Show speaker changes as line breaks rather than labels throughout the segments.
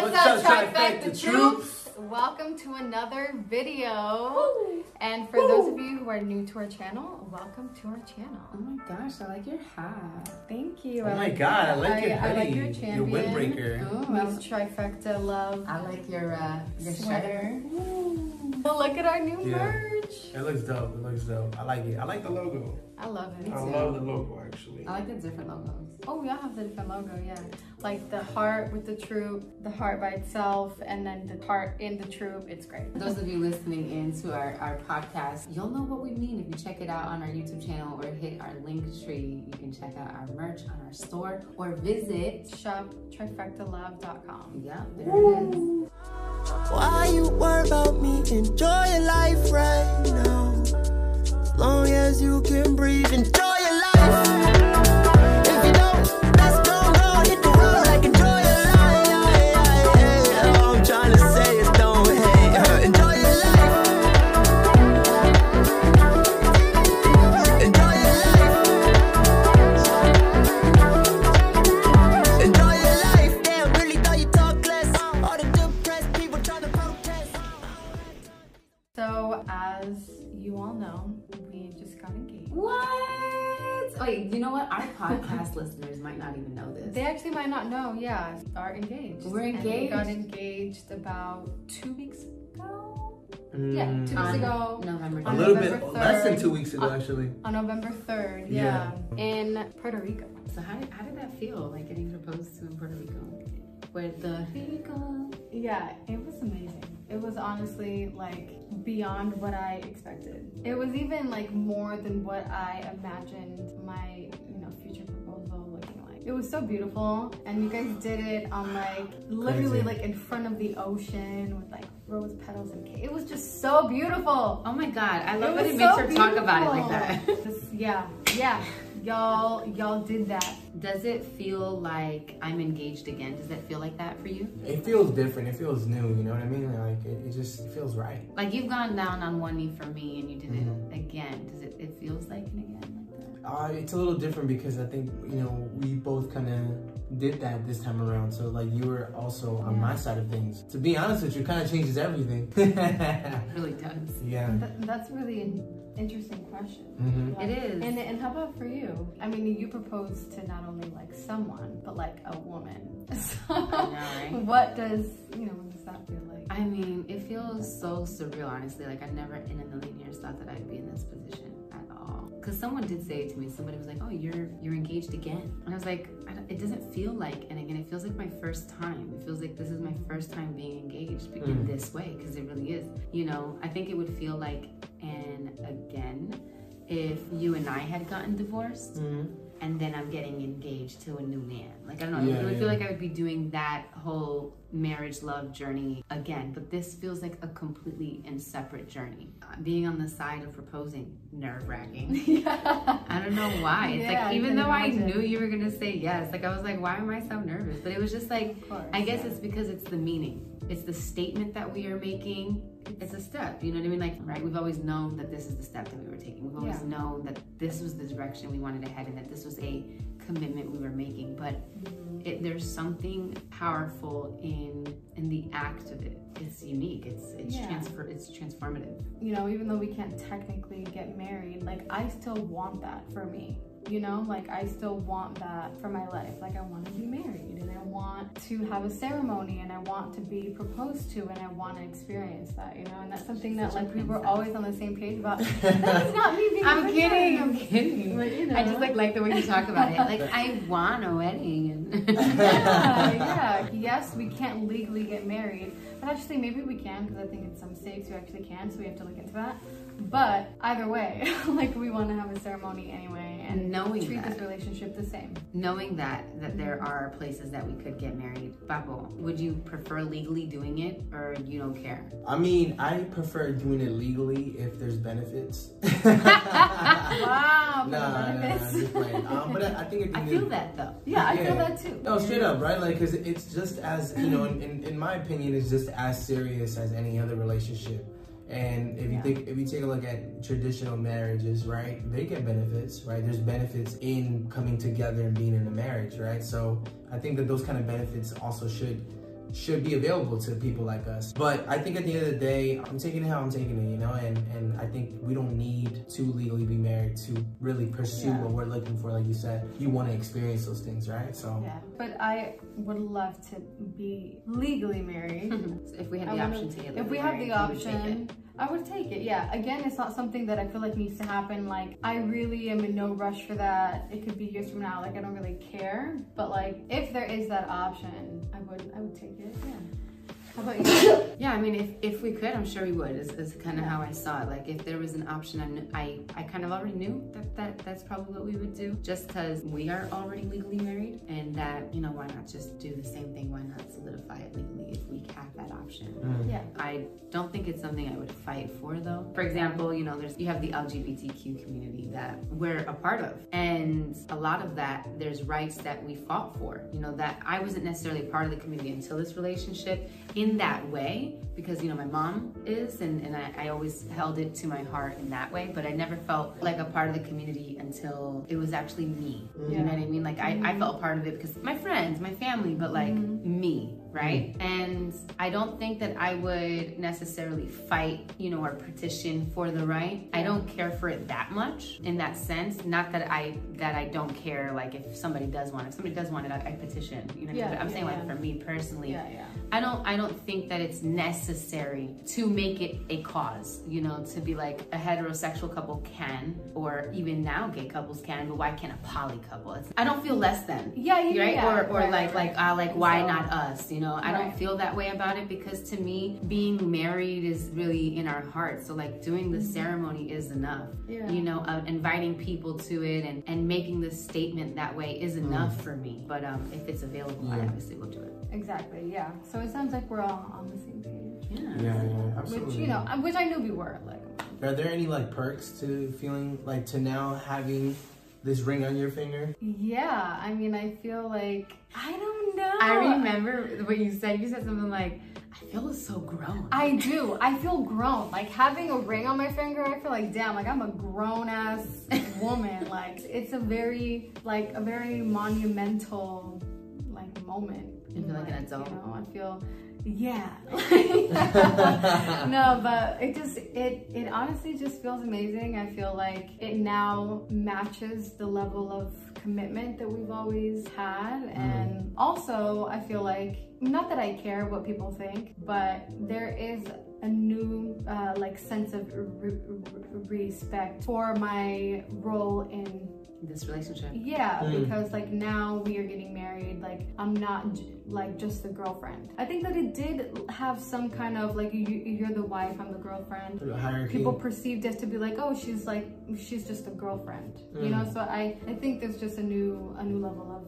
What's, up, Trifecta Troops? Welcome to another video. And for those of you who are new to our channel, welcome to our channel.
Oh my gosh, I like your hat.
Thank you.
Oh my god, I like your
I, I like
hoodie,
your
your
champion.
windbreaker.
Oh,
Miss Trifecta Love
I like your uh, your
sweater.
sweater.
Look at our new
Yeah.
merch.
It looks dope. It looks dope. I like it. I like the logo.
I love it.
I love the logo actually.
I like the different logos.
Oh, we all have the different logo, yeah. Like the heart with the troop, the heart by itself, and then the heart in the troop. It's great.
For those of you listening in to our, our podcast, you'll know what we mean if you check it out on our YouTube channel or hit our link tree. You can check out our merch on our store or visit.
Shop trifectalove.com.
Yeah, there it is.
Why you worry about me? Enjoy your life right now. As long as you can breathe, enjoy your life. If you don't,
know actually might not know, yeah, are engaged.
We're
And we got
engaged?
engaged about two weeks ago.
Mm,
Yeah, two weeks
On
ago.
November.
a little
November
bit less than two weeks ago
Uh,
actually.
On November 3rd, yeah,
Yeah.
in Puerto Rico.
So how did, how did that feel, like getting proposed to in Puerto Rico? Puerto Rico.
Yeah, it was amazing. It was honestly like beyond what I expected. It was even like more than what I imagined my, you know, future proposal looking like. It was so beautiful and you guys did it on like literally
Crazy.
like in front of the ocean with like rose petals and cake. It was just so beautiful.
Oh my god, I love
It
that it makes
so
her talk about it like that.
beautiful. Just- yeah, yeah. Y'all, y'all did that.
Does it feel like I'm engaged again? Does it feel like that for you?
It feels different. It feels new. You know what I mean? Like it, it just feels right.
Like you've gone down on one knee for me and you did
Mhm.
it again. Does it, it feels like an again like that?
Uh, it's a little different because I think you know we both kind of did that this time around. So like you were also on my side of things. To be honest with you, kind of changes everything.
It really does.
yeah.
Th- that's really an interesting question.
Mhm.
Like,
It is.
And, and how about for you? I mean, you proposed to not only like someone, but like a woman. So,
right?
what does, you know, what does that feel like?
I mean, it feels so surreal, honestly. Like I never in a million years thought that I'd be in this position at all. Cause someone did say it to me. Somebody was like, "Oh, you're you're engaged again," and I was like, I "It doesn't feel like." And again, it feels like my first time. It feels like this is my first time being engaged in
Mm.
this way, because it really is. You know, I think it would feel like an again if you and I had gotten divorced
Mhm.
And then I'm getting engaged to a new man. Like I don't know,
Yeah,
it would
yeah.
feel like I would be doing that whole marriage love journey again. But this feels like a completely and separate journey. Uh, Being on the side of proposing, nerve wracking.
yeah.
I don't know why. It's
Yeah,
like even
can
though I knew you were gonna say yes, like I was like, why am I so nervous? But it was just like
course,
I guess
yeah.
it's because it's the meaning. It's the statement that we are making. It's a step. You know what I mean? Like, right? We've always known that this is the step that we were taking. We've always
Yeah.
known that this was the direction we wanted to head and that this was a commitment we were making. But
Mm-hmm.
it, there's something powerful in in the act of it. It's unique. It's it's
Yeah.
transfer. It's transformative.
You know, even though we can't technically get married, like I still want that for me. You know, like I still want that for my life. Like I want to be married and I want to have a ceremony and I want to be proposed to and I want to experience that, you know, and that's something that like we were always on the same page about. that is not me being
I'm kidding. I'm kidding.
But, you
I just like like the way you talk about it. Like I want a wedding and
yeah, yeah. Yes, we can't legally get married, but actually maybe we can because I think in some states you actually can, so we have to look into that. But either way, like we want to have a ceremony anyway and
Knowing
treat
that.
this relationship the same.
knowing that that there are places that we could get married. Babo, would you prefer legally doing it or you don't care?
I mean, I prefer doing it legally if there's benefits.
Wow, for the
Nah, nah, nah,
benefits.
just playing. Um, but I, I think at the
I feel
of-
that though.
Yeah, I feel that too.
No, straight up, right? Like, cause it's just as you know, in, in, in my opinion, it's just as serious as any other relationship. And if you
Yeah.
think, if you take a look at traditional marriages, right, they get benefits, right? There's benefits in coming together and being in a marriage, right? So I think that those kind of benefits also should should be available to people like us. But I think at the end of the day, I'm taking it how I'm taking it, you know, and, and I think we don't need to legally be married to really pursue
Yeah.
what we're looking for. Like you said, you want to experience those things, right? So
Yeah, but I would love to be legally married.
if we had the
wanna-
option to get
if we have the
married, you would take
option,
it.
I would take it. Yeah. Again, it's not something that I feel like needs to happen. Like I really am in no rush for that. It could be years from now. Like I don't really care. But like if there is that option, I would I would take it. Yeah. How about you?
Yeah, I mean, if, if we could, I'm sure we would. Is, is kind of how I saw it. Like, if there was an option, I, I, I kind of already knew that, that that's probably what we would do, just because we are already legally married, and that you know, why not just do the same thing? Why not solidify it legally if we have option?
mm,
Yeah.
I don't think it's something I would fight for though. For example, you know, there's you have the LGBTQ community that we're a part of. And a lot of that there's rights that we fought for. You know, that I wasn't necessarily part of the community until this relationship in that way because you know my mom is and, and I, I always held it to my heart in that way but i never felt like a part of the community until it was actually me. You know what i mean? Like I, I felt part of it because my friends my family but like mm-hmm. me right? Mm-hmm. And i don't think that i would necessarily fight you know or petition for the right. I don't care for it that much in that sense. Not that i that i don't care like if somebody does want it. If somebody does want it i, I petition you know what I mean?
Yeah,
but i'm
yeah,
saying like for me personally
Yeah, yeah.
I don't I don't think that it's necessary to make it a cause, you know, to be like a heterosexual couple can or even now gay couples can, but why can't a poly couple? It's, I don't feel less than.
Yeah, yeah,
Right?
yeah.
Or or
Right,
like
right,
like uh, like why
So-
not us? You know, I don't feel that way about it because to me being married is really in our heart. So like doing the ceremony is enough.
Mm-hmm. Yeah.
You know, uh, inviting people to it and and making the statement that way is enough for me. But um if it's available, I
Yeah.
obviously will do it.
Exactly. Yeah. So it sounds like we're all on the same page.
Yeah.
yeah, yeah, absolutely.
Which you know, which I knew we were. Like.
Are there any like perks to feeling like to now having this ring on your finger?
Yeah. I mean, I feel like I don't know.
I remember what you said. You said something like, I feel so grown.
I do. I feel grown. Like having a ring on my finger, I feel like damn, like I'm a grown ass woman. Like it's a very like a very monumental like moment.
You feel like an adult.
You know, I feel yeah. no, but it just it it honestly just feels amazing. I feel like it now matches the level of commitment that we've always had mm-hmm. and also I feel like not that I care what people think, but there is a new uh, like sense of re- re- respect for my role in
This relationship.
yeah,
Mm.
because like now we are getting married. Like I'm not j- like just the girlfriend. I think that it did have some kind of like you, you're the wife, I'm the girlfriend.
The hierarchy.
People perceived it to be like, oh, she's like she's just a girlfriend, you
Mm.
know. So I I think there's just a new a new level of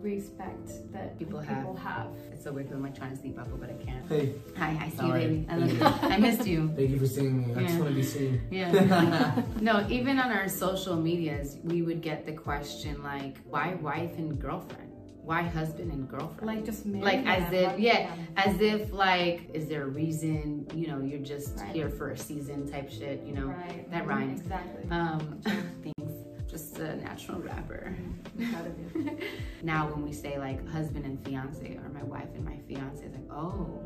respect that
People
people,
have.
have.
It's so weird 'cause I'm like trying to sleep bubble, but I can't.
Hey,
Hi, I see
All
you, baby. I,
Thank you.
I missed you.
thank you for seeing me. I just want to be seen.
Yeah. no, even on our social medias, we would get the question like, why wife and girlfriend? Why husband and girlfriend?
Like just married
like as if
like,
yeah as if like is there a reason you know you're just
Right.
here for a season type shit you know
Right.
that rhymes
Exactly.
um thanks just a natural rapper
proud of you.
now when we say like husband and fiance or my wife and my fiance it's like oh,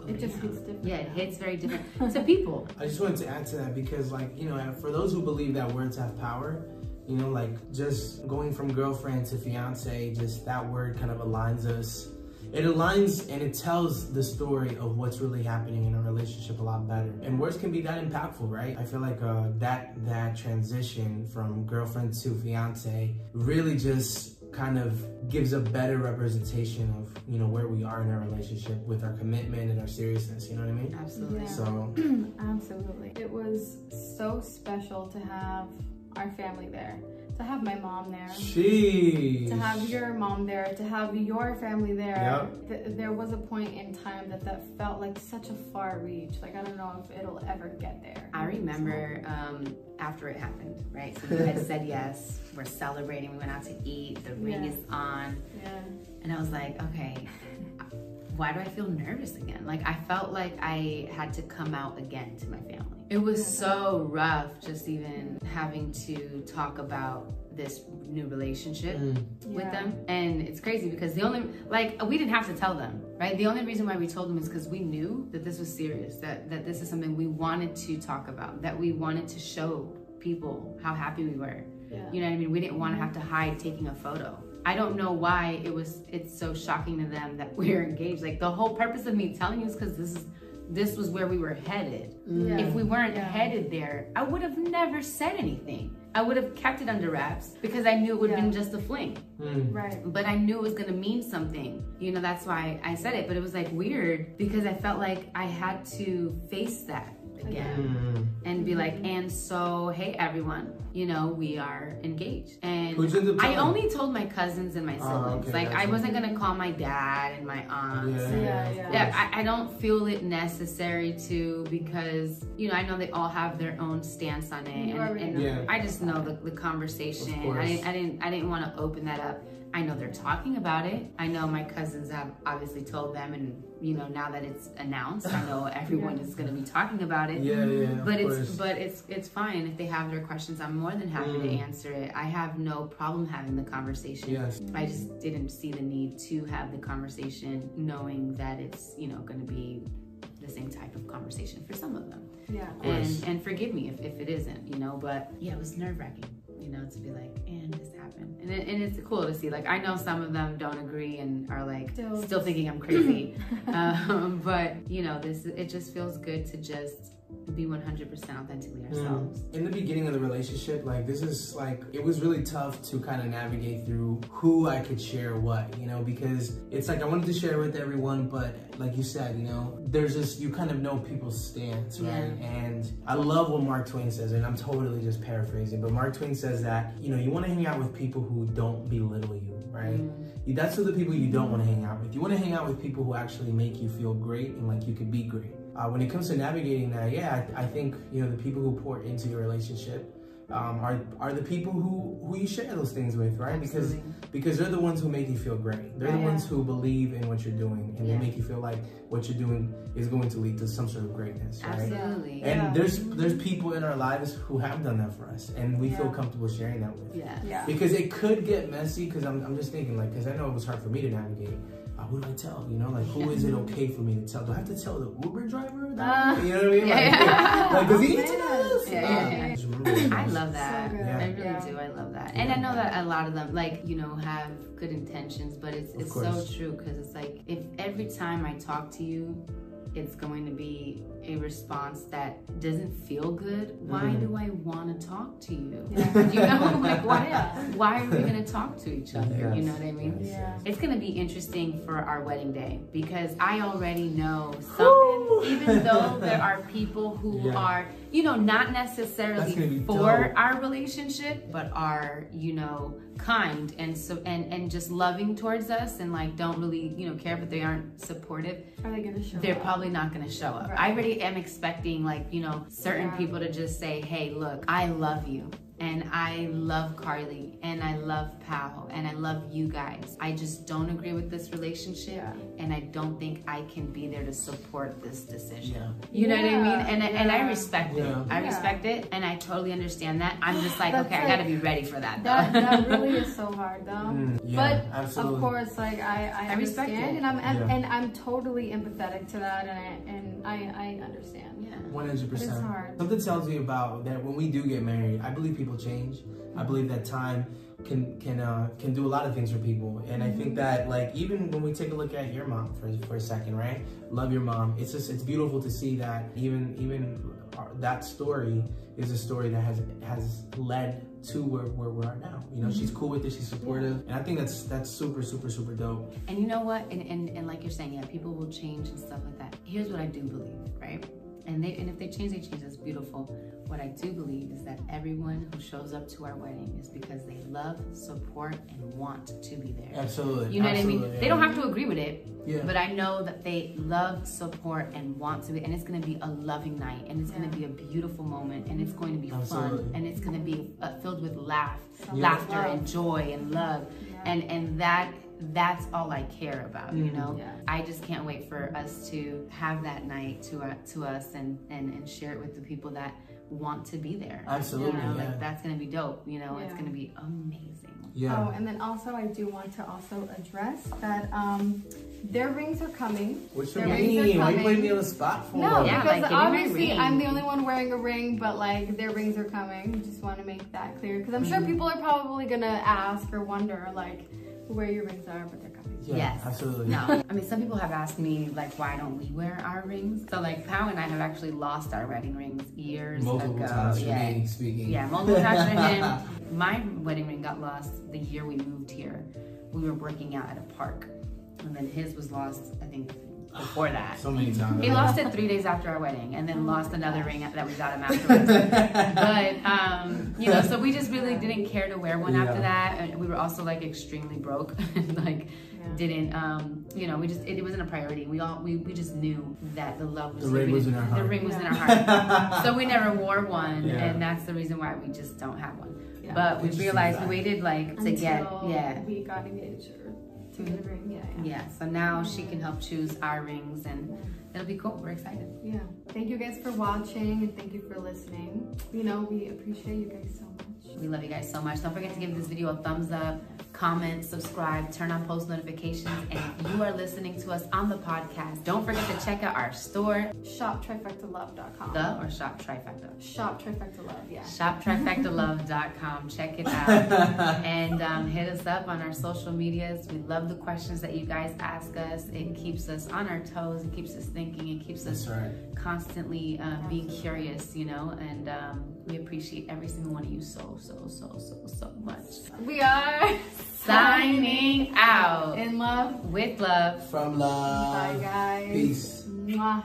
oh,
It just
yeah.
hits different.
yeah it hits very different to people
I just wanted to add to that because, like, you know, for those who believe that words have power, you know, like just going from girlfriend to fiance, just that word kind of aligns us. It aligns and it tells the story of what's really happening in a relationship a lot better. And words can be that impactful, right? I feel like uh, that that transition from girlfriend to fiance really just kind of gives a better representation of you know where we are in our relationship with our commitment and our seriousness. You know what I mean?
absolutely
Yeah.
So
Absolutely. It was so special to have our family there, to have my mom there.
Sheesh.
To have your mom there, to have your family there.
Yep.
Th- there was a point in time that that felt like such a far reach. Like I don't know if it'll ever get there.
I remember um, after it happened, right? So you had said yes. We're celebrating. We went out to eat. The ring
Yeah.
is on.
Yeah.
And I was like, okay, why do I feel nervous again? Like I felt like I had to come out again to my family. It was so rough just even having to talk about this new relationship
Mm.
with
Yeah.
them. And it's crazy because the only, like, we didn't have to tell them, right? The only reason why we told them is because we knew that this was serious, that, that this is something we wanted to talk about, that we wanted to show people how happy we were.
Yeah.
You know what I mean? We didn't want to have to hide taking a photo. I don't know why it was it's so shocking to them that we're engaged. Like the whole purpose of me telling you is because this is this was where we were headed.
Yeah.
If we weren't
Yeah.
headed there, I would have never said anything. I would have kept it under wraps because I knew it would have been just a fling.
Mm.
Right.
But I knew it was gonna mean something. You know, that's why I said it. But it was like weird because I felt like I had to face that again
Mm.
and be like, and so, hey everyone, you know, we are engaged. And
Who'd you end up
I only told my cousins and my
Oh,
siblings.
okay,
like I wasn't gonna call my dad and my aunts.
Yeah,
and-
Yeah, yeah.
yeah, I, I don't feel it necessary to because you know I know they all have their own stance on it, and, and.
Yeah.
I just know the, the conversation.
Of course.
I didn't, I didn't, I didn't want to open that up. I know they're talking about it. I know my cousins have obviously told them, and you know now that it's announced, I know everyone
Yeah.
is going to be talking about it.
Yeah, yeah. of
But it's
course.
but it's it's fine if they have their questions. I'm more than happy to
Mm.
answer it. I have no problem having the conversation.
Yes.
I just didn't see the need to have the conversation, knowing that it's you know going to be the same type of conversation for some of them.
Yeah.
course.
And and forgive me if, if it isn't, you know. But yeah, it was nerve wracking, you know, to be like, and this happened, and it, and it's cool to see. Like I know some of them don't agree and are like
Still-
still thinking I'm crazy, um, but you know, this it just feels good to just be 100% authentically hmm. ourselves.
in the beginning of the relationship, like this is like it was really tough to kind of navigate through who I could share what, you know, because it's like I wanted to share with everyone, but like you said, you know, there's just you kind of know people's stance, right? And I love what Mark Twain says, and I'm totally just paraphrasing, but Mark Twain says that you know you want to hang out with people who don't belittle you, right? You- That's who the people you don't want to hang out with. You want to hang out with people who actually make you feel great and like you could be great. Uh, when it comes to navigating that, yeah, I, I think you know the people who pour into your relationship um, are are the people who who you share those things with, right? Because
Absolutely.
because they're the ones who make you feel great. They're the
Yeah.
ones who believe in what you're doing and
Yeah.
they make you feel like what you're doing is going to lead to some sort of greatness, right?
Absolutely.
And
Yeah.
there's there's people in our lives who have done that for us, and we feel comfortable sharing that with.
Yeah.
Yeah.
Because it could get messy. Because I'm, I'm just thinking like because I know it was hard for me to navigate. Uh, who do I tell? You know, like who is it okay for me to tell? Do I have to tell the Uber driver? That?
Uh,
you know what I mean?
yeah,
Like,
yeah.
like, does he need to know this?
Yeah, yeah, yeah. I love that.
So.
Yeah.
I really
Yeah.
do. I love that. And I know that a lot of them, like, you know, have good intentions, but it's,
Of
it's so true because it's like if every time I talk to you, it's going to be a response that doesn't feel good, why
Mhm.
do I want to talk to you?
Yeah.
You know, like, why, why are we going to talk to each other? You know what I mean?
Yeah.
It's gonna be interesting for our wedding day because I already know
Woo!
even though there are people who
Yeah.
are, you know, not necessarily for
dope.
our relationship, but are, you know, kind and so and and just loving towards us and like don't really, you know, care but they aren't supportive,
Are they gonna show
they're
up?
probably not gonna show up.
Right.
I already am expecting like, you know, certain
Yeah.
people to just say, hey, look, I love you. And I love Carly and I love Pal and I love you guys. I just don't agree with this relationship
Yeah.
and I don't think I can be there to support this decision.
Yeah.
You know what I mean? And I and I respect
Yeah.
it. I respect it and I totally understand that. I'm just like,
That's
okay, I gotta be ready for that though.
That that really is so hard though.
Mm, yeah,
but
absolutely.
of course, like I, I,
I respect it.
and I'm and,
Yeah.
and I'm totally empathetic to that, and I and I, I understand.
yeah.
One hundred
But it's
percent.
hard.
Something tells me about that when we do get married. I believe people change. I believe that time can can uh, can do a lot of things for people, and I think that like even when we take a look at your mom for for a second, right? Love your mom. It's just it's beautiful to see that even even our, that story is a story that has has led to where, where we are now. You know, she's cool with it. She's supportive, and I think that's that's super super super dope.
And you know what? And, and and like you're saying, yeah, people will change and stuff like that. Here's what I do believe, right? And they and if they change, they change. That's beautiful. What I do believe is that everyone who shows up to our wedding is because they love, support, and want to be there.
Absolutely.
You know what I mean? They don't have to agree with it,
Yeah.
but I know that they love, support, and want to be. And it's going to be a loving night, and it's gonna be a beautiful moment, and it's going to be
Absolutely.
fun, and it's going to be uh, filled with laugh,
Yeah.
laughter,
Love.
and joy, and love,
Yeah.
and and that that's all I care about. You
Mhm.
know,
Yeah.
I just can't wait for us to have that night to uh, to us and and and share it with the people that want to be there.
Absolutely,
You know,
yeah.
like that's gonna be dope. You know, it's gonna be amazing.
Yeah.
Oh, and then also I do want to also address that um, their rings are coming.
What's
their
your
rings are
mean? Why you
coming.
putting me on the spot for?
No,
Yeah,
because
like, give me my
obviously. I'm the only one wearing a ring, but like their rings are coming. Just want to make that clear because I'm sure
Mm-hmm.
people are probably gonna ask or wonder like where your rings are, but they're coming.
Yeah,
Yes.
absolutely.
No, I mean some people have asked me like why don't we wear our rings? So like Pao and I have actually lost our wedding rings years
Multiple
ago.
times for
yeah.
me speaking.
Yeah, multiple times for him. My wedding ring got lost the year we moved here. We were working out at a park, and then his was lost. I think before that.
So many times.
He lost it three days after our wedding, and then lost another ring that we got him afterwards. but um, you know, so we just really didn't care to wear one after that, and we were also like extremely broke, and like
Yeah.
didn't um, you know, we just it, wasn't a priority. We all we, we just knew that the love was
The ring was in our heart.
The ring was in our heart, so we never wore one,
Yeah.
and that's the reason why we just don't have one.
Yeah.
But we realized we waited like to
Until
get yeah.
we got engaged to a ring. Yeah, yeah.
Yeah, so now she can help choose our rings and it'll be cool. We're excited.
Yeah. Thank you guys for watching and thank you for listening. You know, we appreciate you guys so much.
We love you guys so much. Don't forget to give this video a thumbs up, comment, subscribe, turn on post notifications. And if you are listening to us on the podcast, don't forget to check out our store,
Shop trifectalove.com.
the or shop trifecta.
Shop trifecta love, yeah.
Shop trifectalove.com. Check it out and um, hit us up on our social medias. We love the questions that you guys ask us. It keeps us on our toes. It keeps us thinking. It keeps us
right.
constantly uh, being curious, you know, and um, we appreciate every single one of you so, so, so, so, so much.
We are
Signing out
in love.
with love.
From love.
Bye guys.
Peace.
Mwah.